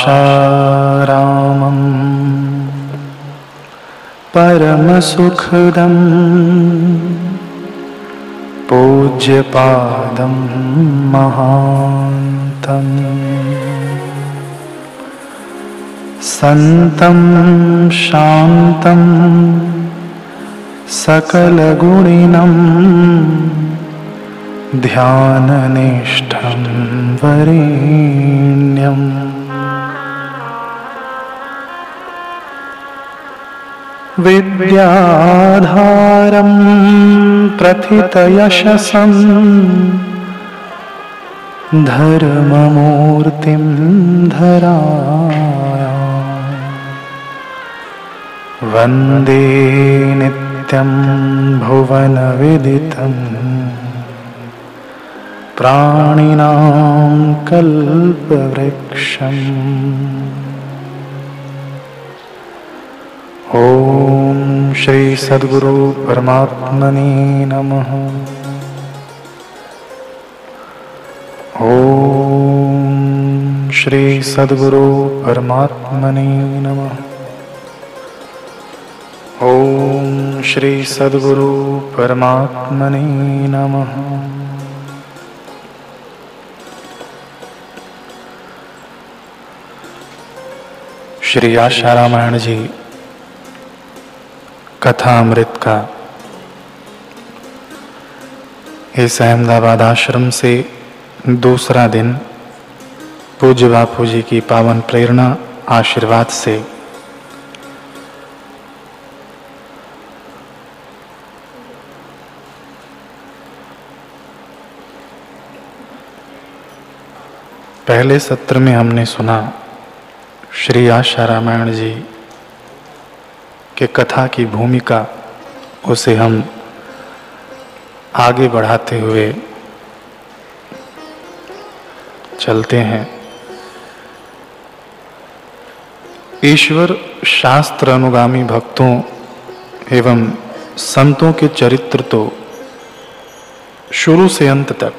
आशारामम्। परमसुखदम्। पूज्यपादं महान्तम्। सन्तं शान्तं सकलगुणिनं। ध्याननिष्ठं वरेण्यम् विद्याधारं प्रथितयशसं धर्ममूर्तिं धरा वन्दे नित्यं भुवनविदितं। प्राणिनां कल्पवृक्षम् ओम श्री सद्गुरु परमात्मने नमः। ओम श्री सद्गुरु परमात्मने नमः। ओम श्री सद्गुरु परमात्मने नमः। श्री आशा रामायण जी कथा अमृत का। इस अहमदाबाद आश्रम से दूसरा दिन पूज्य बापू जी की पावन प्रेरणा आशीर्वाद से। पहले सत्र में हमने सुना, श्री आशा रामायण जी के कथा की भूमिका उसे हम आगे बढ़ाते हुए चलते हैं। ईश्वर शास्त्र अनुगामी भक्तों एवं संतों के चरित्र तो शुरू से अंत तक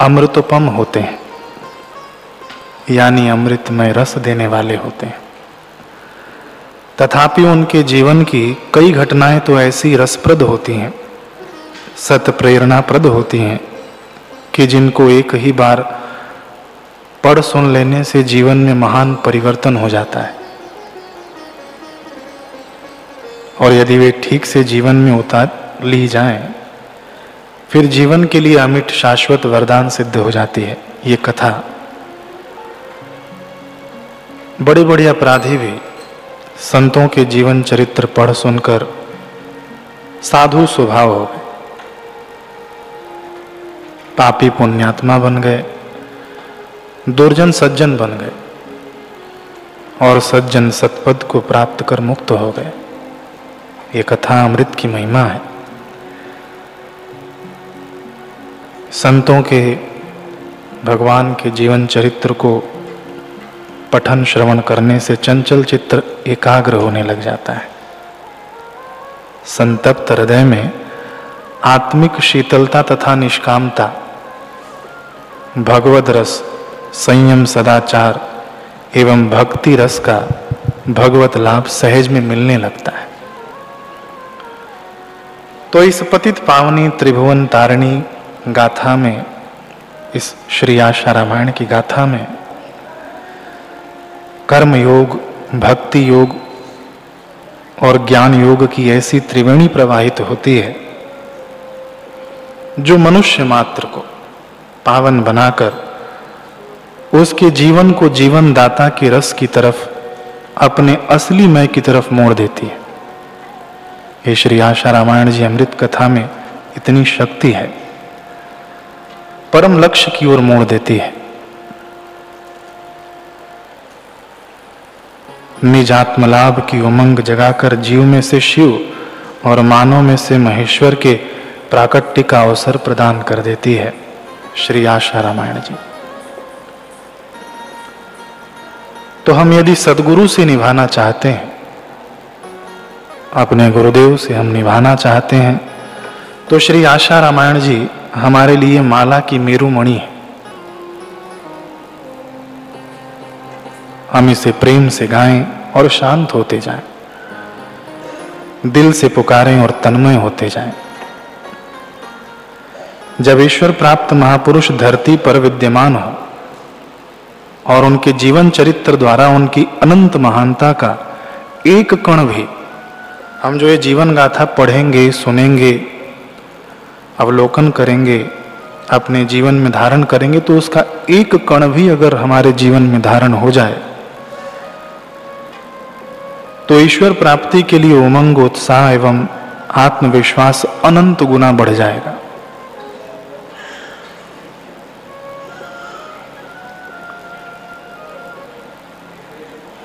अमृतोपम होते हैं, यानी अमृतमय रस देने वाले होते हैं। तथापि उनके जीवन की कई घटनाएँ तो ऐसी रसप्रद होती हैं सत प्रेरणाप्रद होती हैं कि जिनको एक ही बार पढ़ सुन लेने से जीवन में महान परिवर्तन हो जाता है। और यदि वे ठीक से जीवन में उतार ली जाएँ, फिर जीवन के लिए अमिट शाश्वत वरदान सिद्ध हो जाती है ये कथा। बड़े बड़े अपराधी भी संतों के जीवन चरित्र पढ़ सुनकर साधु स्वभाव हो गए। पापी पुण्यात्मा बन गए, दुर्जन सज्जन बन गए और सज्जन सतपद को प्राप्त कर मुक्त हो गए। ये कथा अमृत की महिमा है। संतों के भगवान के जीवन चरित्र को पठन श्रवण करने से चंचल चित्र एकाग्र होने लग जाता है। संतप्त हृदय में आत्मिक शीतलता तथा निष्कामता, भगवद रस, संयम सदाचार एवं भक्ति रस का भगवत लाभ सहज में मिलने लगता है। तो इस पतित पावनी त्रिभुवन तारिणी गाथा में, इस श्री आशा रामायण की गाथा में कर्म योग भक्ति योग और ज्ञान योग की ऐसी त्रिवेणी प्रवाहित होती है, जो मनुष्य मात्र को पावन बनाकर उसके जीवन को जीवन दाता के रस की तरफ़, अपने असली मय की तरफ़ मोड़ देती है। ये श्री आशा रामायण जी अमृत कथा में इतनी शक्ति है, परम लक्ष्य की ओर मोड़ देती है। निजात्म लाभ की उमंग जगाकर जीव में से शिव और मानव में से महेश्वर के प्राकट्य का अवसर प्रदान कर देती है। श्री आशा रामायण जी। तो हम यदि सदगुरु से निभाना चाहते हैं, अपने गुरुदेव से हम निभाना चाहते हैं तो श्री आशा रामायण जी हमारे लिए माला की मेरुमणि है। हम इसे प्रेम से गाएँ और शांत होते जाएँ। दिल से पुकारें और तन्मय होते जाएँ। जब ईश्वर प्राप्त महापुरुष धरती पर विद्यमान हो और उनके जीवन चरित्र द्वारा उनकी अनंत महानता का एक कण भी हम जो ये जीवन गाथा पढ़ेंगे, सुनेंगे, अवलोकन करेंगे, अपने जीवन में धारण करेंगे तो उसका एक कण भी अगर हमारे जीवन में धारण हो जाए तो ईश्वर प्राप्ति के लिए उमंग उत्साह एवं आत्मविश्वास अनंत गुना बढ़ जाएगा।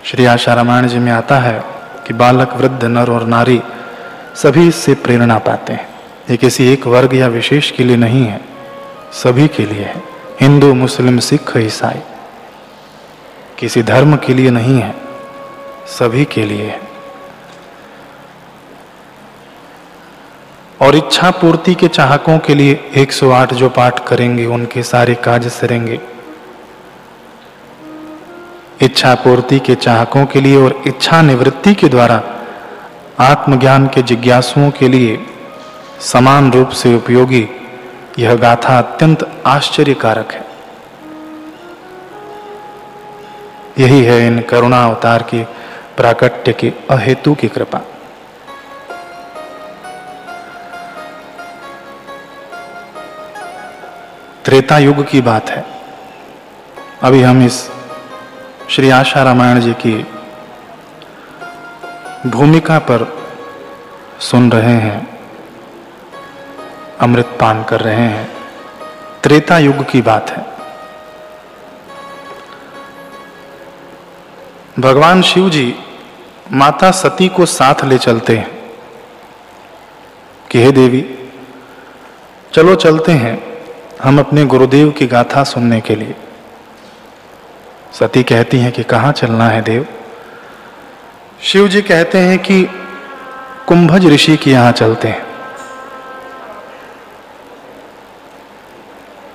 श्री आशा रामायण जी में आता है कि बालक, वृद्ध, नर और नारी सभी इससे प्रेरणा पाते हैं। ये किसी एक वर्ग या विशेष के लिए नहीं है, सभी के लिए है। हिंदू, मुस्लिम, सिख, ईसाई किसी धर्म के लिए नहीं है। सभी के लिए। और इच्छा पूर्ति के चाहकों के लिए 108 जो पाठ करेंगे, उनके सारे काज सरेंगे। इच्छा पूर्ति के चाहकों के लिए और इच्छा निवृत्ति के द्वारा आत्मज्ञान के जिज्ञासुओं के लिए समान रूप से उपयोगी, यह गाथा अत्यंत आश्चर्यकारक है। यही है इन करुणा अवतार की प्राकट्य की अहेतु की कृपा। त्रेता युग की बात है। अभी हम इस श्री आशा रामायण जी की भूमिका पर सुन रहे हैं अमृत पान कर रहे हैं। त्रेता युग की बात है। भगवान शिव जी माता सती को साथ ले चलते हैं। कि हे देवी, चलो चलते हैं हम अपने गुरुदेव की गाथा सुनने के लिए। सती कहती हैं कि कहाँ चलना है देव? शिव जी कहते हैं कि कुंभज ऋषि के यहाँ चलते हैं।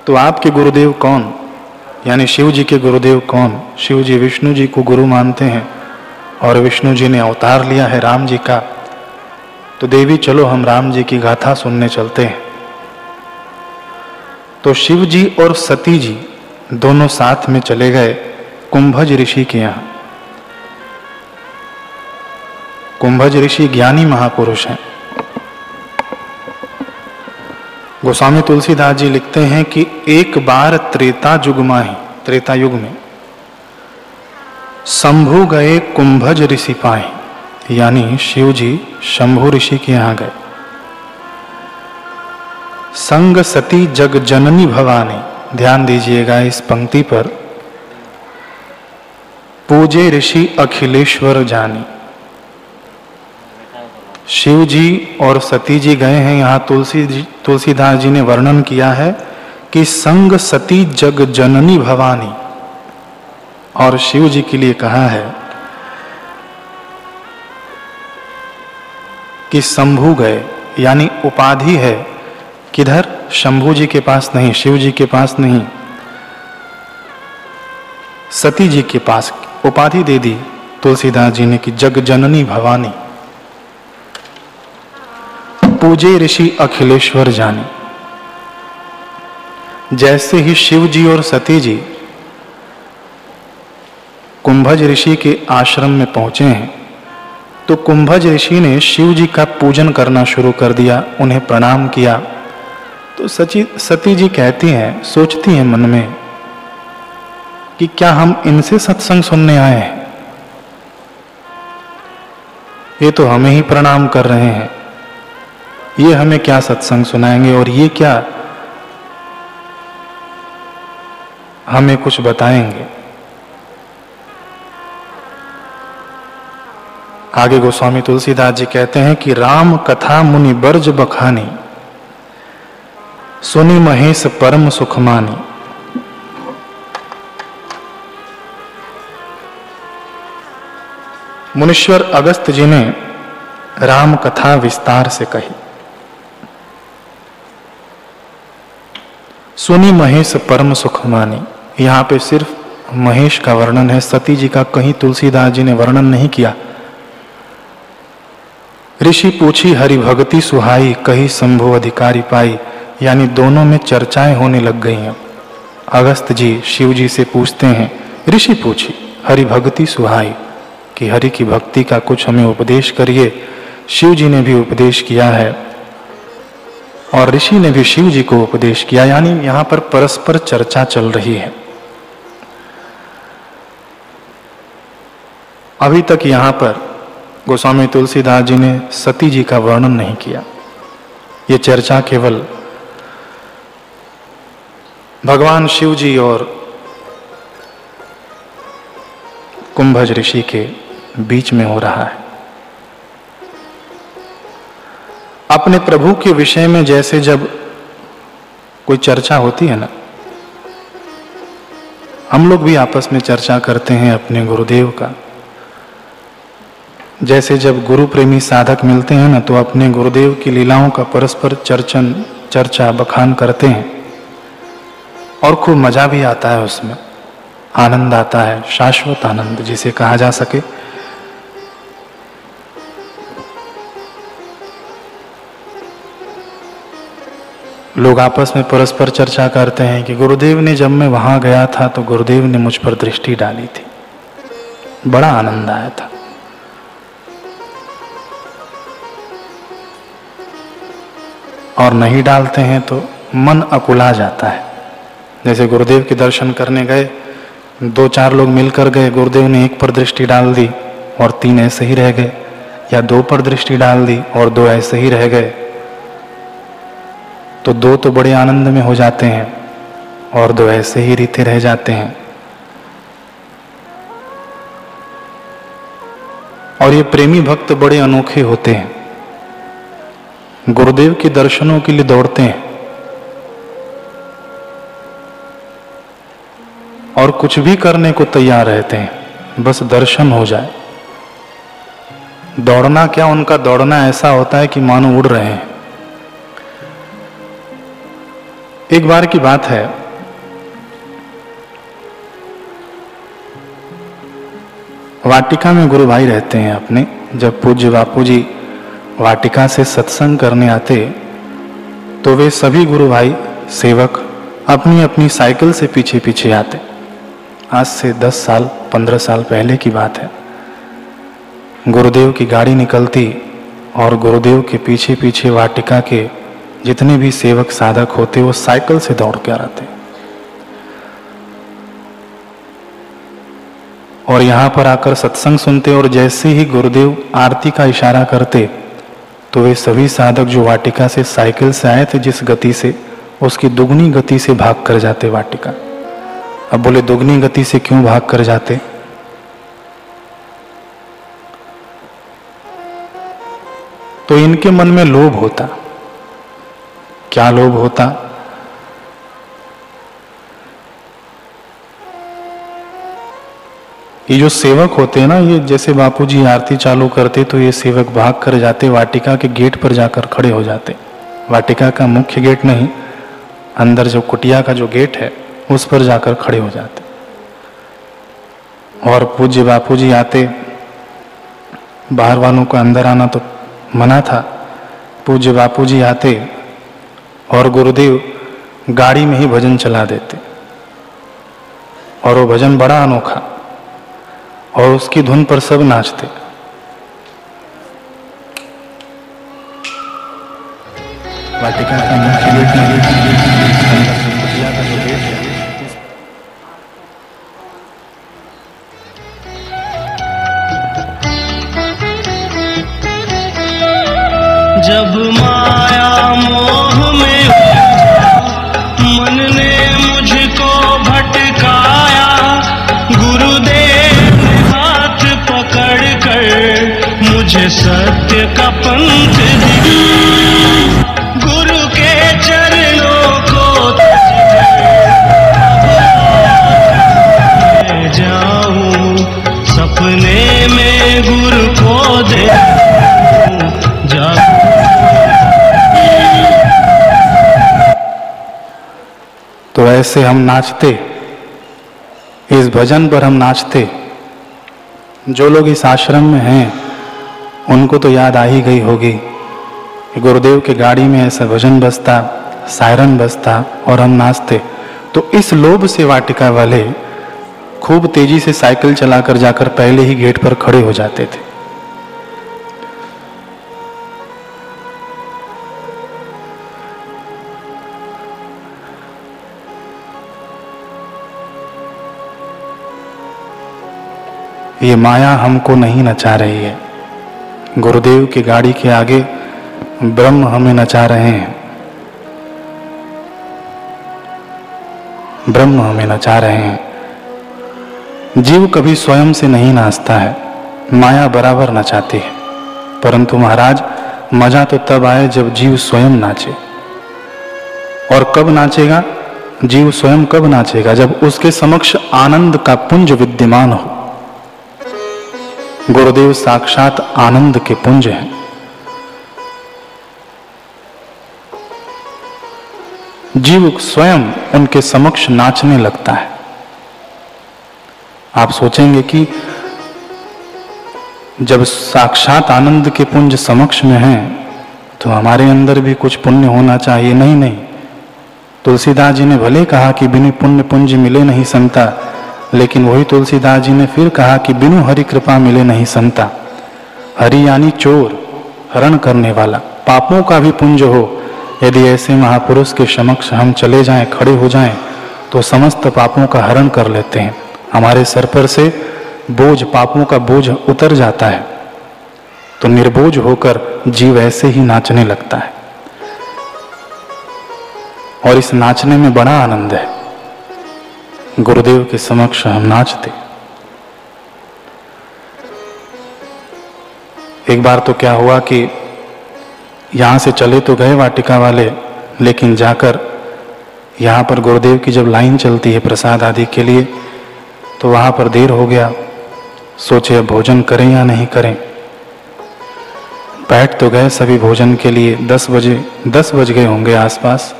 तो आपके गुरुदेव कौन? यानी शिव जी के गुरुदेव कौन? शिव जी विष्णु जी को गुरु मानते हैं। और विष्णु जी ने अवतार लिया है राम जी का। तो देवी, चलो हम राम जी की गाथा सुनने चलते हैं। तो शिव जी और सती जी दोनों साथ में चले गए कुंभज ऋषि के यहाँ। कुंभज ऋषि ज्ञानी महापुरुष हैं। गोस्वामी तुलसीदास जी लिखते हैं कि एक बार त्रेता युग ही त्रेता युग में शंभु गए कुंभज ऋषि पाए, यानी शिव जी शंभु ऋषि के यहाँ गए। संग सती जग जननी भवानी, ध्यान दीजिएगा इस पंक्ति पर, पूजे ऋषि अखिलेश्वर जानी। शिव जी और सती जी गए हैं, यहाँ तुलसी जी, तुलसीदास जी ने वर्णन किया है कि संग सती जग जननी भवानी और शिव जी के लिए कहा है कि शंभु गए, यानी उपाधि है। किधर? शंभु जी के पास नहीं, शिव जी के पास नहीं। सती जी के पास उपाधि दे दी तुलसीदास जी ने कि जग जननी भवानी। पूजे ऋषि अखिलेश्वर जानी। जैसे ही शिव जी और सती जी कुंभज ऋषि के आश्रम में पहुँचे हैं। तो कुंभज ऋषि ने शिव जी का पूजन करना शुरू कर दिया, उन्हें प्रणाम किया। तो सची, सती जी कहती हैं, सोचती हैं मन में कि क्या हम इनसे सत्संग सुनने आए हैं? ये तो हमें ही प्रणाम कर रहे हैं। ये हमें क्या सत्संग सुनाएँगे और ये क्या हमें कुछ बताएँगे? आगे गोस्वामी तुलसीदास जी कहते हैं कि राम कथा मुनि बर्ज बखानी, सुनी महेश परम सुखमानी। मुनीश्वर अगस्त जी ने राम कथा विस्तार से कही। सुनी महेश परम सुख मानी यहाँ पे सिर्फ़ महेश का वर्णन है, सती जी का कहीं तुलसीदास जी ने वर्णन नहीं किया। ऋषि पूछी हरि भक्ति सुहाई, कही शंभु अधिकारी पाई? यानी दोनों में चर्चाएँ होने लग गई हैं। अगस्त जी, शिव जी से पूछते हैं। ऋषि पूछी हरि भक्ति सुहाई, कि हरि की भक्ति का कुछ हमें उपदेश करिए? शिव जी ने भी उपदेश किया है। और ऋषि ने भी शिव जी को उपदेश किया, यानी यहाँ पर परस्पर चर्चा चल रही है। अभी तक यहाँ पर गोस्वामी तुलसीदास जी ने सती जी का वर्णन नहीं किया। ये चर्चा केवल भगवान शिव जी और कुंभज ऋषि के बीच में हो रहा है। अपने प्रभु के विषय में जैसे जब कोई चर्चा होती है ना, हम लोग भी आपस में चर्चा करते हैं अपने गुरुदेव का। जैसे जब गुरु प्रेमी साधक मिलते हैं ना तो अपने गुरुदेव की लीलाओं का परस्पर चर्चन, चर्चा, बखान करते हैं। और खूब मज़ा भी आता है उसमें। आनंद आता है, शाश्वत आनंद, जिसे कहा जा सके। लोग आपस में परस्पर चर्चा करते हैं कि गुरुदेव ने जब मैं वहाँ गया था तो गुरुदेव ने मुझ पर दृष्टि डाली थी। बड़ा आनंद आया था। और नहीं डालते हैं तो मन अकुला जाता है। जैसे गुरुदेव के दर्शन करने गए, दो चार लोग मिलकर गए, गुरुदेव ने एक पर दृष्टि डाल दी और तीन ऐसे ही रह गए, या दो पर दृष्टि डाल दी और दो ऐसे ही रह गए। तो दो तो बड़े आनंद में हो जाते हैं और दो ऐसे ही रीते रह जाते हैं। और ये प्रेमी भक्त बड़े अनोखे होते हैं। गुरुदेव के दर्शनों के लिए दौड़ते हैं। और कुछ भी करने को तैयार रहते हैं। बस दर्शन हो जाए। दौड़ना क्या, उनका दौड़ना ऐसा होता है कि मानो उड़ रहे हैं। एक बार की बात है। वाटिका में गुरु भाई रहते हैं अपने, जब पूज्य बापू जी वाटिका से सत्संग करने आते तो वे सभी गुरु भाई सेवक अपनी अपनी साइकिल से पीछे पीछे आते। आज से दस साल, पंद्रह साल पहले की बात है। गुरुदेव की गाड़ी निकलती और गुरुदेव के पीछे पीछे वाटिका के जितने भी सेवक साधक होते, वो साइकिल से दौड़ कर आते और यहाँ पर आकर सत्संग सुनते और जैसे ही गुरुदेव आरती का इशारा करते तो वे सभी साधक जो वाटिका से साइकिल से आए थे, जिस गति से, उसकी दुगनी गति से भाग कर जाते वाटिका। अब बोले, दुगनी गति से क्यों भाग कर जाते? तो इनके मन में लोभ होता। क्या लोभ होता? ये जो सेवक होते हैं ना, ये जैसे बापूजी आरती चालू करते तो ये सेवक भाग कर जाते, वाटिका के गेट पर जाकर खड़े हो जाते। वाटिका का मुख्य गेट नहीं, अंदर जो कुटिया का जो गेट है, उस पर जाकर खड़े हो जाते। और पूज्य बापूजी आते, बाहर वालों को अंदर आना तो मना था। पूज्य बापूजी आते और गुरुदेव गाड़ी में ही भजन चला देते। और वो भजन बड़ा अनोखा। और उसकी धुन पर सब नाचते। वाटिका का ऐसे हम नाचते, इस भजन पर हम नाचते। जो लोग इस आश्रम में हैं, उनको तो याद आ ही गई होगी। गुरुदेव के गाड़ी में ऐसा भजन बजता, सायरन बजता और हम नाचते। तो इस लोभ से वाटिका वाले खूब तेज़ी से साइकिल चलाकर जाकर पहले ही गेट पर खड़े हो जाते थे। ये माया हमको नहीं नचा रही है। गुरुदेव की गाड़ी के आगे ब्रह्म हमें नचा रहे हैं। ब्रह्म हमें नचा रहे हैं। जीव कभी स्वयं से नहीं नाचता है, माया बराबर नचाती है। परंतु महाराज, मज़ा तो तब आए जब जीव स्वयं नाचे। और कब नाचेगा? जीव स्वयं कब नाचेगा जब उसके समक्ष आनंद का पुंज विद्यमान हो। गुरुदेव साक्षात आनंद के पुंज हैं। जीव स्वयं उनके समक्ष नाचने लगता है। आप सोचेंगे कि जब साक्षात आनंद के पुंज समक्ष में हैं तो हमारे अंदर भी कुछ पुण्य होना चाहिए। नहीं नहीं। तुलसीदास जी ने भले कहा कि बिनु पुण्य पुंज मिले नहीं संता। लेकिन वही तुलसीदास जी ने फिर कहा कि बिनु हरि कृपा मिले नहीं संता। हरि यानी चोर, हरण करने वाला। पापों का भी पुंज हो। यदि ऐसे महापुरुष के समक्ष हम चले जाएँ, खड़े हो जाएँ तो समस्त पापों का हरण कर लेते हैं। हमारे सर पर से बोझ, पापों का बोझ उतर जाता है। तो निर्बोझ होकर जीव ऐसे ही नाचने लगता है। और इस नाचने में बड़ा आनंद है। गुरुदेव के समक्ष हम नाचते। एक बार तो क्या हुआ कि यहाँ से चले तो गए वाटिका वाले, लेकिन जाकर यहाँ पर गुरुदेव की जब लाइन चलती है प्रसाद आदि के लिए तो वहाँ पर देर हो गया। सोचे भोजन करें या नहीं करें। बैठ तो गए सभी भोजन के लिए। दस बजे, दस बज गए होंगे आसपास।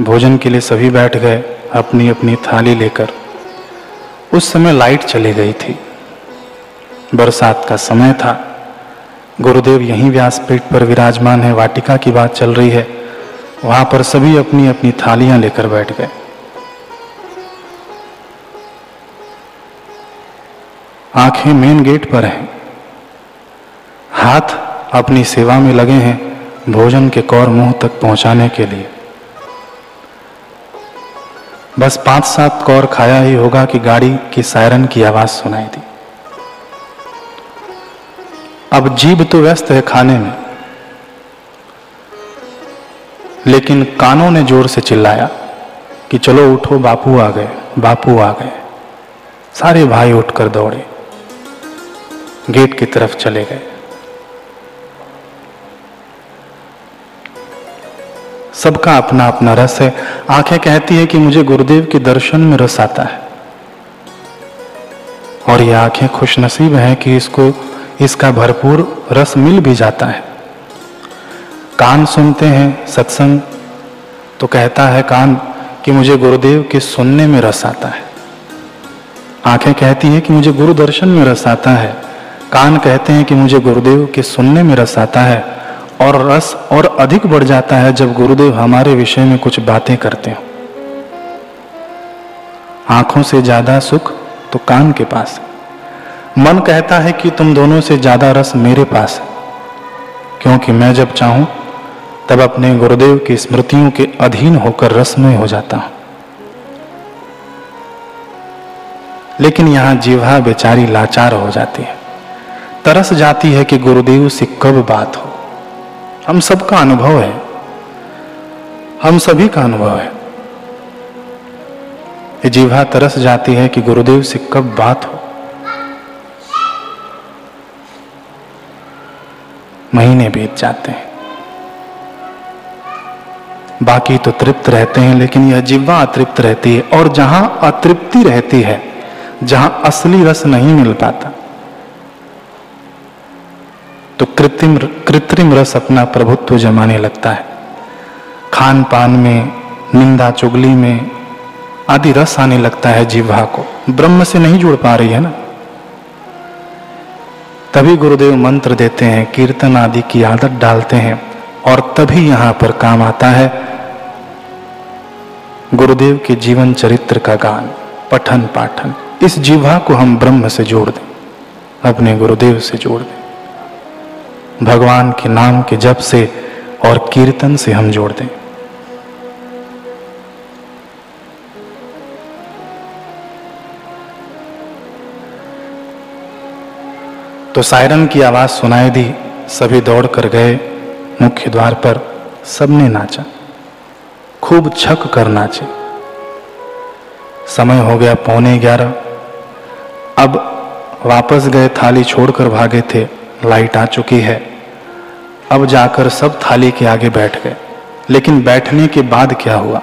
भोजन के लिए सभी बैठ गए। अपनी अपनी थाली लेकर उस समय लाइट चली गई थी। बरसात का समय था। गुरुदेव यहीं व्यासपीठ पर विराजमान है, वाटिका की बात चल रही है। वहाँ पर सभी अपनी अपनी थालियाँ लेकर बैठ गए। आँखें मेन गेट पर हैं। हाथ अपनी सेवा में लगे हैं भोजन के कौर मुँह तक पहुँचाने के लिए। बस पाँच सात कौर खाया ही होगा कि गाड़ी की सायरन की आवाज़ सुनाई दी। अब जीभ तो व्यस्त है खाने में, लेकिन कानों ने ज़ोर से चिल्लाया कि चलो उठो, बापू आ गए, बापू आ गए। सारे भाई उठकर दौड़े, गेट की तरफ़ चले गए। सबका अपना अपना रस है। आँखें कहती है कि मुझे गुरुदेव के दर्शन में रस आता है। और ये आँखें खुशनसीब हैं कि इसको, इसका भरपूर रस मिल भी जाता है। कान सुनते हैं सत्संग तो कहता है कान कि मुझे गुरुदेव के सुनने में रस आता है। आँखें कहती है कि मुझे गुरु दर्शन में रस आता है। कान कहते हैं कि मुझे गुरुदेव के सुनने में रस आता है। और रस और अधिक बढ़ जाता है जब गुरुदेव हमारे विषय में कुछ बातें करते हो। आँखों से ज़्यादा सुख तो कान के पास मन कहता है कि तुम दोनों से ज़्यादा रस मेरे पास है। क्योंकि मैं जब चाहूँ, तब अपने गुरुदेव की स्मृतियों के अधीन होकर रसमय हो जाता हूँ। लेकिन यहाँ जीवा बेचारी लाचार हो जाती है। तरस जाती है कि गुरुदेव से कब बात हो। हम सबका अनुभव है। हम सभी का अनुभव है। ये जीवा तरस जाती है कि गुरुदेव से कब बात हो। महीने बीत जाते हैं। बाकी तो तृप्त रहते हैं, लेकिन यह जिह्वा अतृप्त रहती है। और जहाँ अतृप्ति रहती है, जहाँ असली रस नहीं मिल पाता तो कृत्रिम कृत्रिम रस अपना प्रभुत्व जमाने लगता है। खान पान में, निंदा चुगली में आदि रस आने लगता है जीवा को। ब्रह्म से नहीं जुड़ पा रही है ना? तभी गुरुदेव मंत्र देते हैं, कीर्तन आदि की आदत डालते हैं और तभी यहाँ पर काम आता है गुरुदेव के जीवन चरित्र का गान पठन पाठन इस जीवा को हम ब्रह्म से जोड़ दें, अपने गुरुदेव से जोड़ दें। भगवान के नाम के जप से और कीर्तन से हम जोड़ दें। तो सायरन की आवाज़ सुनाई दी, सभी दौड़ कर गए, मुख्य द्वार पर सबने नाचा। खूब छक कर नाचे। समय हो गया पौने ग्यारह। अब वापस गए थाली छोड़कर भागे थे। लाइट आ चुकी है। अब जाकर सब थाली के आगे बैठ गए। लेकिन बैठने के बाद क्या हुआ?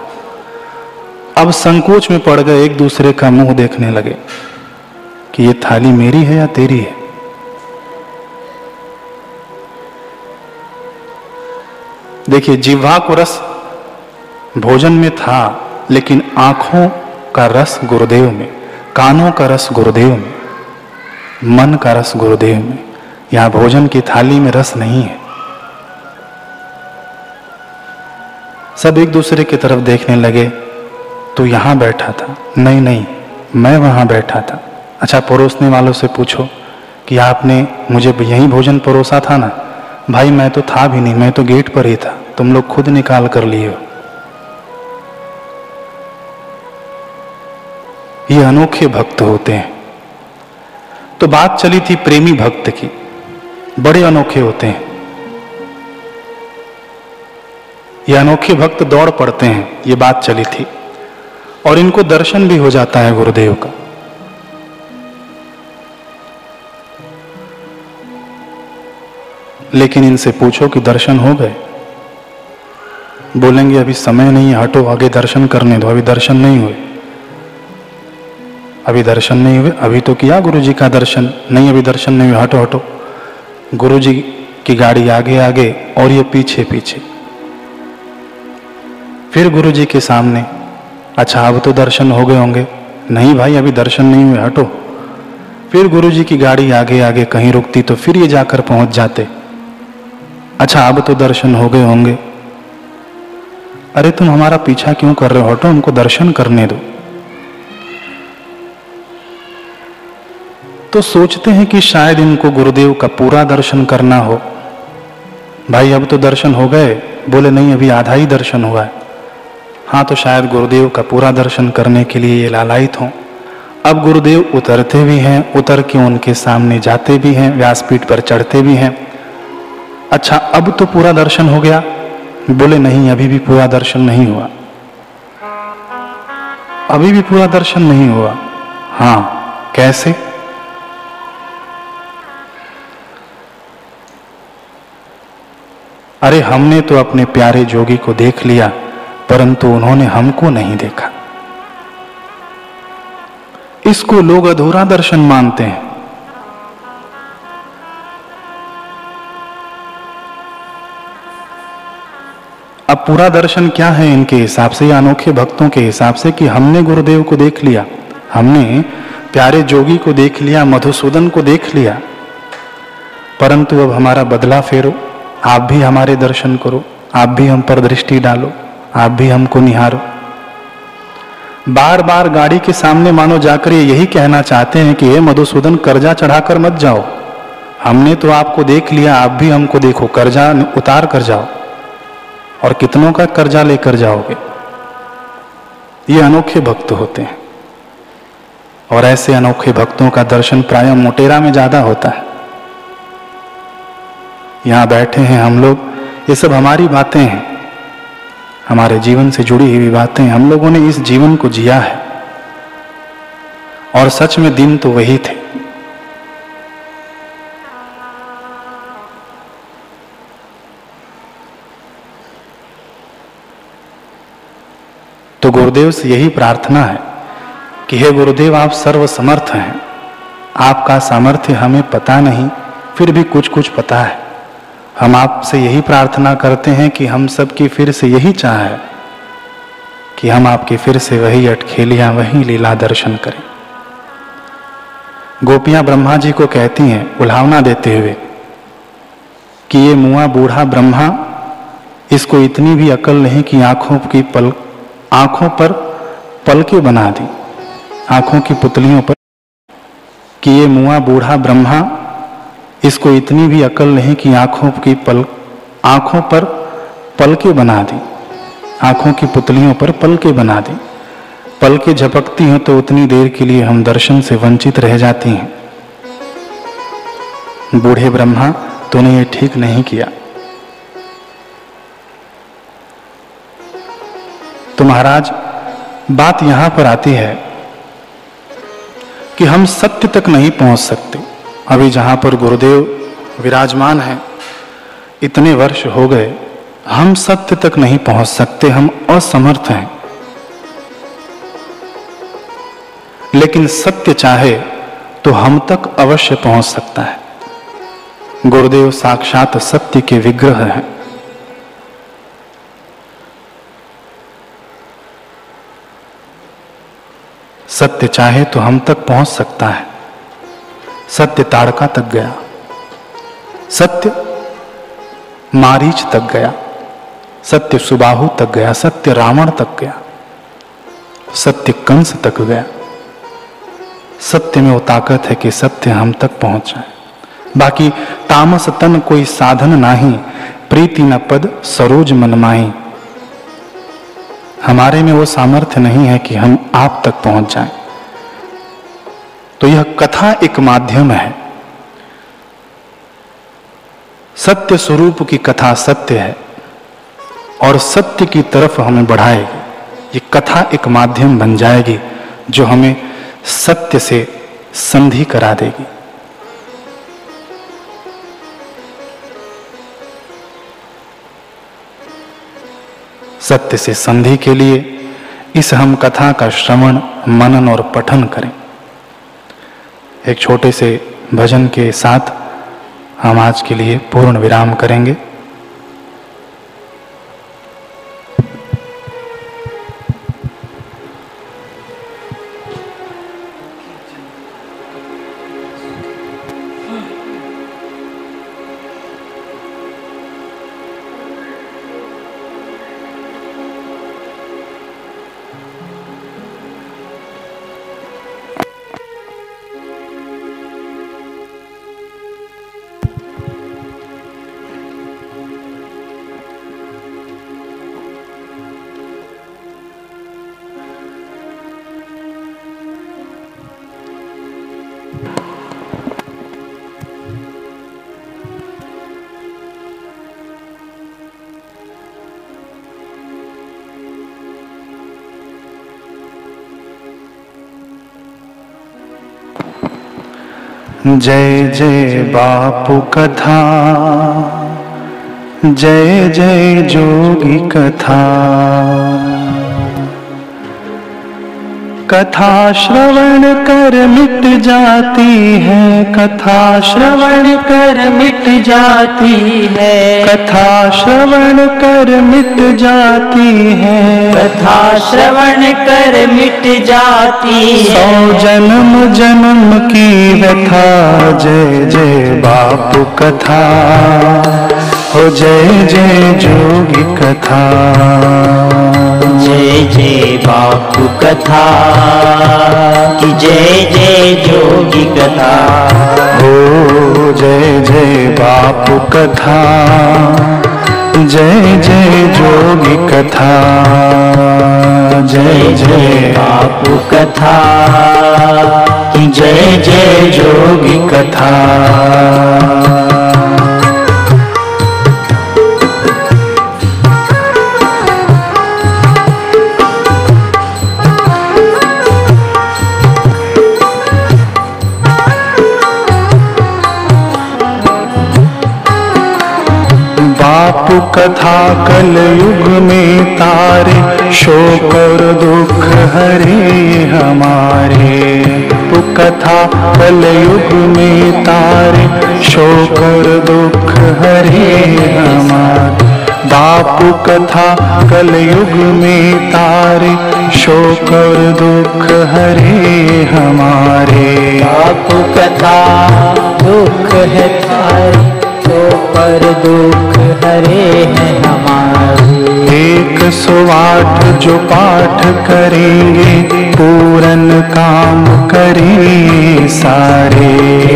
अब संकोच में पड़ गए एक दूसरे का मुँह देखने लगे कि ये थाली मेरी है या तेरी है। देखिए जिह्वा को रस भोजन में था, लेकिन आँखों का रस गुरुदेव में, कानों का रस गुरुदेव में, मन का रस गुरुदेव में। यहाँ भोजन की थाली में रस नहीं है। सब एक दूसरे की तरफ़ देखने लगे तो यहाँ बैठा था? नहीं नहीं, मैं वहाँ बैठा था। अच्छा परोसने वालों से पूछो कि आपने मुझे यही भोजन परोसा था ना? भाई, मैं तो था भी नहीं, मैं तो गेट पर ही था। तुम लोग खुद निकाल कर लिए हो। ये अनोखे भक्त होते हैं। तो बात चली थी प्रेमी भक्त की। बड़े अनोखे होते हैं। ये अनोखे भक्त दौड़ पड़ते हैं, ये बात चली थी। और इनको दर्शन भी हो जाता है गुरुदेव का। लेकिन इनसे पूछो कि दर्शन हो गए? बोलेंगे, अभी समय नहीं है, हटो, आगे दर्शन करने दो, अभी दर्शन नहीं हुए। अभी दर्शन नहीं हुए? अभी तो किया गुरु जी का दर्शन। नहीं, अभी दर्शन नहीं हुए, हटो हटो। गुरु जी की गाड़ी आगे आगे और ये पीछे पीछे। फिर गुरु जी के सामने अच्छा अब तो दर्शन हो गए होंगे। नहीं भाई, अभी दर्शन नहीं हुए, हटो। फिर गुरु जी की गाड़ी आगे आगे कहीं रुकती तो फिर ये जाकर पहुँच जाते। अच्छा अब तो दर्शन हो गए होंगे। अरे, तुम हमारा पीछा क्यों कर रहे हो? हटो उनको दर्शन करने दो। तो सोचते हैं कि शायद इनको गुरुदेव का पूरा दर्शन करना हो। भाई, अब तो दर्शन हो गए। बोले, नहीं, अभी आधा ही दर्शन हुआ है। हाँ तो शायद गुरुदेव का पूरा दर्शन करने के लिए ये लालायित हों। अब गुरुदेव उतरते भी हैं, उतर के उनके सामने जाते भी हैं, व्यासपीठ पर चढ़ते भी हैं। अच्छा अब तो पूरा दर्शन हो गया। बोले, नहीं, अभी भी पूरा दर्शन नहीं हुआ। अभी भी पूरा दर्शन नहीं हुआ। हाँ कैसे? अरे हमने तो अपने प्यारे जोगी को देख लिया, परंतु उन्होंने हमको नहीं देखा। इसको लोग अधूरा दर्शन मानते हैं। अब पूरा दर्शन क्या है इनके हिसाब से या अनोखे भक्तों के हिसाब से कि हमने गुरुदेव को देख लिया, हमने प्यारे जोगी को देख लिया, मधुसूदन को देख लिया, परंतु अब हमारा बदला फेरो। आप भी हमारे दर्शन करो, आप भी हम पर दृष्टि डालो, आप भी हमको निहारो। बार बार गाड़ी के सामने मानो जाकर ये यही कहना चाहते हैं कि हे मधुसूदन, कर्जा चढ़ाकर मत जाओ। हमने तो आपको देख लिया, आप भी हमको देखो, कर्जा उतार कर जाओ। और कितनों का कर्जा लेकर जाओगे? ये अनोखे भक्त होते हैं। और ऐसे अनोखे भक्तों का दर्शन प्राय मोटेरा में ज़्यादा होता है। यहाँ बैठे हैं हम लोग। ये सब हमारी बातें हैं। हमारे जीवन से जुड़ी हुई बातें हम लोगों ने इस जीवन को जिया है। और सच में दिन तो वही थे। तो गुरुदेव से यही प्रार्थना है कि हे गुरुदेव, आप सर्व समर्थ हैं। आपका सामर्थ्य हमें पता नहीं, फिर भी कुछ कुछ पता है। हम आपसे यही प्रार्थना करते हैं कि हम सब की फिर से यही चाह है कि हम आपके फिर से वही अटखेलियाँ वही लीला दर्शन करें। गोपियाँ ब्रह्मा जी को कहती हैं उल्हावना देते हुए, कि ये मुआ बूढ़ा ब्रह्मा, इसको इतनी भी अकल नहीं कि आँखों की पल, आँखों पर पलके बना दी, आँखों की पुतलियों पर, कि ये मुआ बूढ़ा ब्रह्मा इसको इतनी भी अकल नहीं कि आँखों की पल, आँखों पर पलके बना दी। आँखों की पुतलियों पर पलके बना दी। पलके झपकती हैं तो उतनी देर के लिए हम दर्शन से वंचित रह जाती हैं। बूढ़े ब्रह्मा, तूने ये ठीक नहीं किया। तो महाराज, बात यहाँ पर आती है कि हम सत्य तक नहीं पहुँच सकते। अभी जहाँ पर गुरुदेव विराजमान हैं, इतने वर्ष हो गए, हम सत्य तक नहीं पहुँच सकते, हम असमर्थ हैं। लेकिन सत्य चाहे तो हम तक अवश्य पहुँच सकता है। गुरुदेव साक्षात सत्य के विग्रह हैं। सत्य चाहे तो हम तक पहुँच सकता है। सत्य ताड़का तक गया। सत्य मारीच तक गया। सत्य सुबाहु तक गया। सत्य रावण तक गया। सत्य कंस तक गया। सत्य में वो ताकत है कि सत्य हम तक पहुँच जाए। बाकी तामस तन कोई साधन नाही, प्रीति न पद सरोज मनमाही हमारे में वो सामर्थ्य नहीं है कि हम आप तक पहुँच जाएँ। तो यह कथा एक माध्यम है। सत्य स्वरूप की कथा सत्य है और सत्य की तरफ़ हमें बढ़ाएगी। ये कथा एक माध्यम बन जाएगी जो हमें सत्य से संधि करा देगी। सत्य से संधि के लिए इस हम कथा का श्रवण, मनन और पठन करें। एक छोटे से भजन के साथ हम आज के लिए पूर्ण विराम करेंगे। जय जय बापू कथा जय जय जोगी कथा। कथा श्रवण कर मिट जाती है। कथा श्रवण कर मिट जाती है। कथा श्रवण कर मिट जाती है। कथा श्रवण कर मिट जाती सौ है जन्म जन्म की व्यथा जय जय बापू कथा हो जय जय जोगी कथा। जय जय बापू कथा कि जय जय जोगी कथा। हो जय जय बापू कथा जय जय जोगी कथा। जय जय बापू कथा कि जय जय जोगी कथा। कथा कल युग में तारे, शोक और दुख हरे हमारे। कथा कल युग में तारे, शोक और दुख हरे हमारे। बापू कथा कलयुग में तारे, शोक और दुख हरे हमारे। बापू कथा दुख है सारी तो पर दुख हरे हैं हमारे। एक सौ आठ जो पाठ करेंगे पूरन काम करें सारे।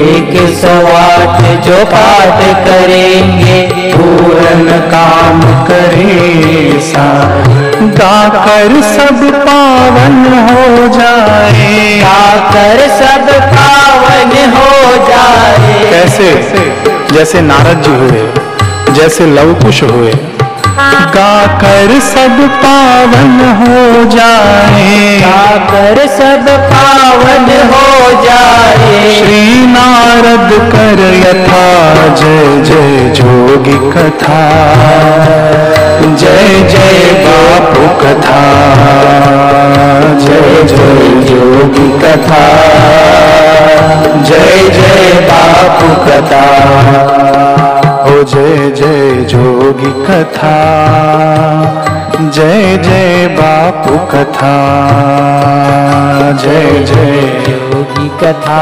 एक सौ आठ जो पाठ करेंगे पूरन काम करें सारे। गाकर सब पावन हो जाए। गाकर सब पावन हो जाए। कैसे? जैसे नारद जी हुए जैसे लवकुश हुए गाकर सब पावन हो जाए। आकर सब पावन हो जाए। श्री नारद कर यथा जय जय जोगी कथा। जय जय बापू कथा। जय जय जोगी कथा। जय जय बापू कथा। ओ जय जय जोगी कथा, जय जय बापू कथा, जय जय योगी कथा,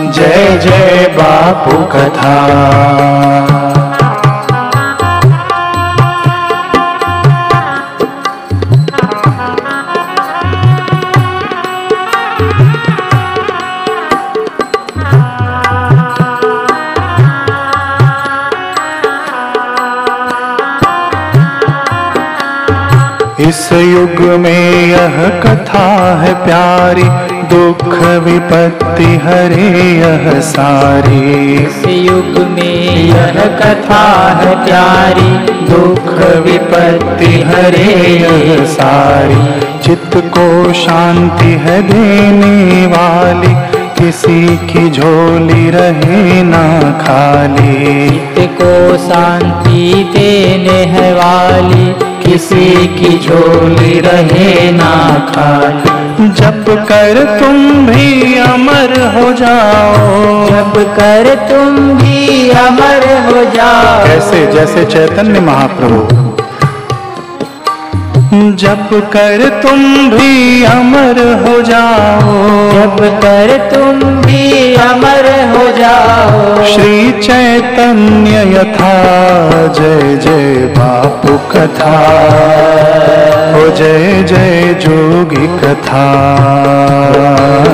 जय जय बापू कथा। इस युग में यह कथा है प्यारी दुख विपत्ति हरे यह सारी। इस युग में यह कथा है प्यारी दुख विपत्ति हरे यह सारी। चित्त को शांति है देने वाली किसी की झोली रहे ना खाली। चित्त को शांति देने है वाली किसी की झोली रहे ना खाली जब कर तुम भी अमर हो जाओ। जब कर तुम भी अमर हो जाओ। कैसे जैसे चैतन्य महाप्रभु। जब कर तुम भी अमर हो जाओ। जब कर तुम अमर हो जाओ। श्री चैतन्य यथा। जय जय बापू कथा। हो जय जय जोगी कथा।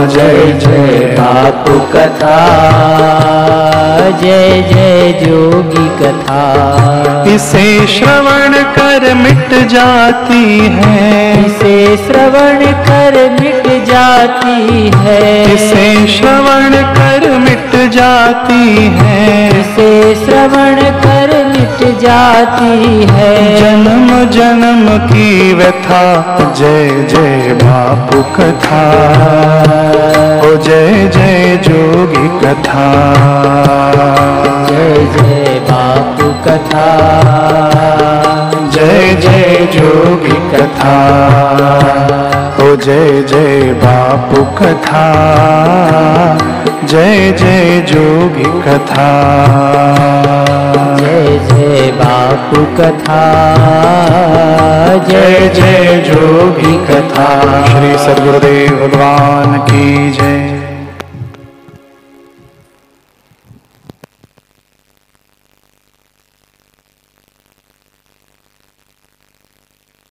जय जय बापू कथा। जय जय जोगी कथा। इसे श्रवण कर मिट जाती है। इसे श्रवण कर मिट जाती है। इसे श्रवण कर मिट जाती है। इसे श्रवण कर मिट जाती है। जन्म जन्म की व्यथा जय जय बापू कथा। ओ जय जय जोगी कथा। जय जय बापू कथा। जय जय जोगी कथा। ओ जय जय बापू कथा। जय जय जोगी कथा। जय जय बापू कथा। जय जय जोगी कथा। श्री सदगुरुदेव भगवान की जय।